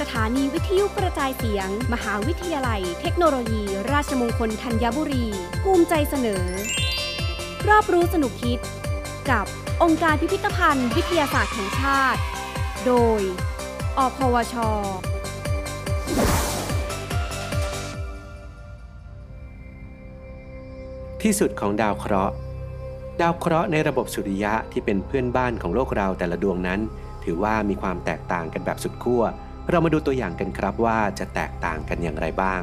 สถานีวิทยุกระจายเสียง มหาวิทยาลัย เทคโนโลยี ราชมงคลธัญบุรี ภูมิใจเสนอ รอบรู้สนุกคิด กับองค์การพิพิธภัณฑ์ วิทยาศาสตร์แห่งชาติ โดย อพวช ที่สุดของดาวเคราะห์ ดาวเคราะห์ในระบบสุริยะที่เป็นเพื่อนบ้านของโลกเราแต่ละดวงนั้น ถือว่ามีความแตกต่างกันแบบสุดขั้ว เรามาดูตัวอย่างกันครับว่าจะแตกต่างกันอย่างไรบ้าง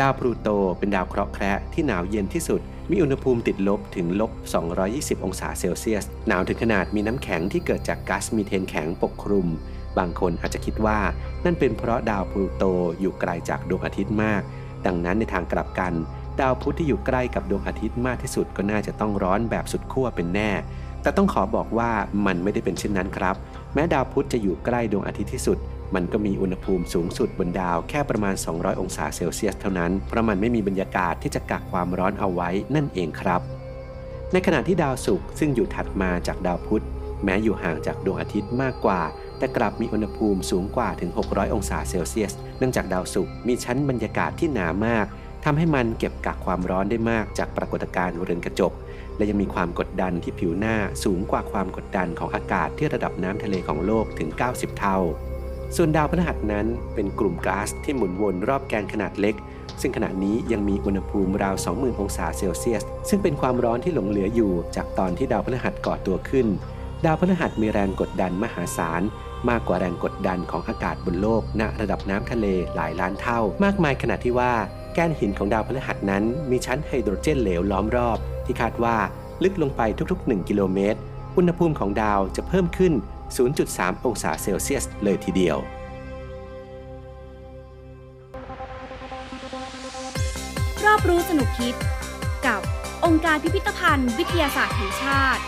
ดาวพลูโตเป็นดาวเคราะห์แคระที่หนาวเย็นที่สุด มีอุณหภูมิติดลบถึงลบ 220 องศาเซลเซียส หนาวถึงขนาดมีน้ำแข็งที่เกิดจากก๊าซมีเทนแข็งปกคลุม บางคนอาจจะคิดว่านั่นเป็นเพราะดาวพลูโตอยู่ไกลจากดวงอาทิตย์มาก ดังนั้นในทางกลับกัน ดาวพุธที่อยู่ใกล้กับดวงอาทิตย์มากที่สุดก็น่าจะต้องร้อนแบบสุดขั้วเป็นแน่ แต่ต้องขอบอกว่ามันไม่ได้เป็นเช่นนั้นครับ แม้ดาวพุธจะอยู่ใกล้ดวงอาทิตย์ที่สุด มันก็มีอุณหภูมิสูงสุดบนดาวแค่ประมาณ 200 องศาเซลเซียสเท่านั้น เพราะมันไม่มีบรรยากาศที่จะกักความร้อนเอาไว้นั่นเองครับ ในขณะที่ดาวศุกร์ซึ่งอยู่ถัดมาจากดาวพุธ แม้อยู่ห่างจากดวงอาทิตย์มากกว่า แต่กลับมีอุณหภูมิสูงกว่าถึง 600 องศาเซลเซียส เนื่องจากดาวศุกร์มีชั้นบรรยากาศที่หนามากทำให้มันเก็บกักความร้อนได้มากจากปรากฏการณ์เรือนกระจก และยังมีความกดดันที่ผิวหน้าสูงกว่าความกดดันของอากาศที่ระดับน้ำทะเลของโลกถึง 90 เท่า ส่วนดาวพฤหัสนั้นเป็นกลุ่มก๊าซที่หมุนวนรอบแกนขนาดเล็ก ซึ่งขณะนี้ยังมีอุณหภูมิราว 20,000 องศาเซลเซียส ซึ่งเป็นความร้อนที่หลงเหลืออยู่จากตอนที่ดาวพฤหัสก่อตัวขึ้น ดาวพฤหัสมีแรงกดดันมหาศาลมากกว่าแรงกดดันของอากาศบนโลก ณระดับน้ำทะเลหลายล้านเท่า มากมายขนาดที่ว่าแกนหินของดาวพฤหัสนั้น มีชั้นไฮโดรเจนเหลวล้อมรอบ ที่คาดว่าลึกลงไปทุกๆ 1 กิโลเมตร อุณหภูมิของดาวจะเพิ่มขึ้น 0.3 องศาเซลเซียสเลยทีเดียว รอบรู้สนุกคิด กับองค์การพิพิธภัณฑ์ วิทยาศาสตร์แห่งชาติ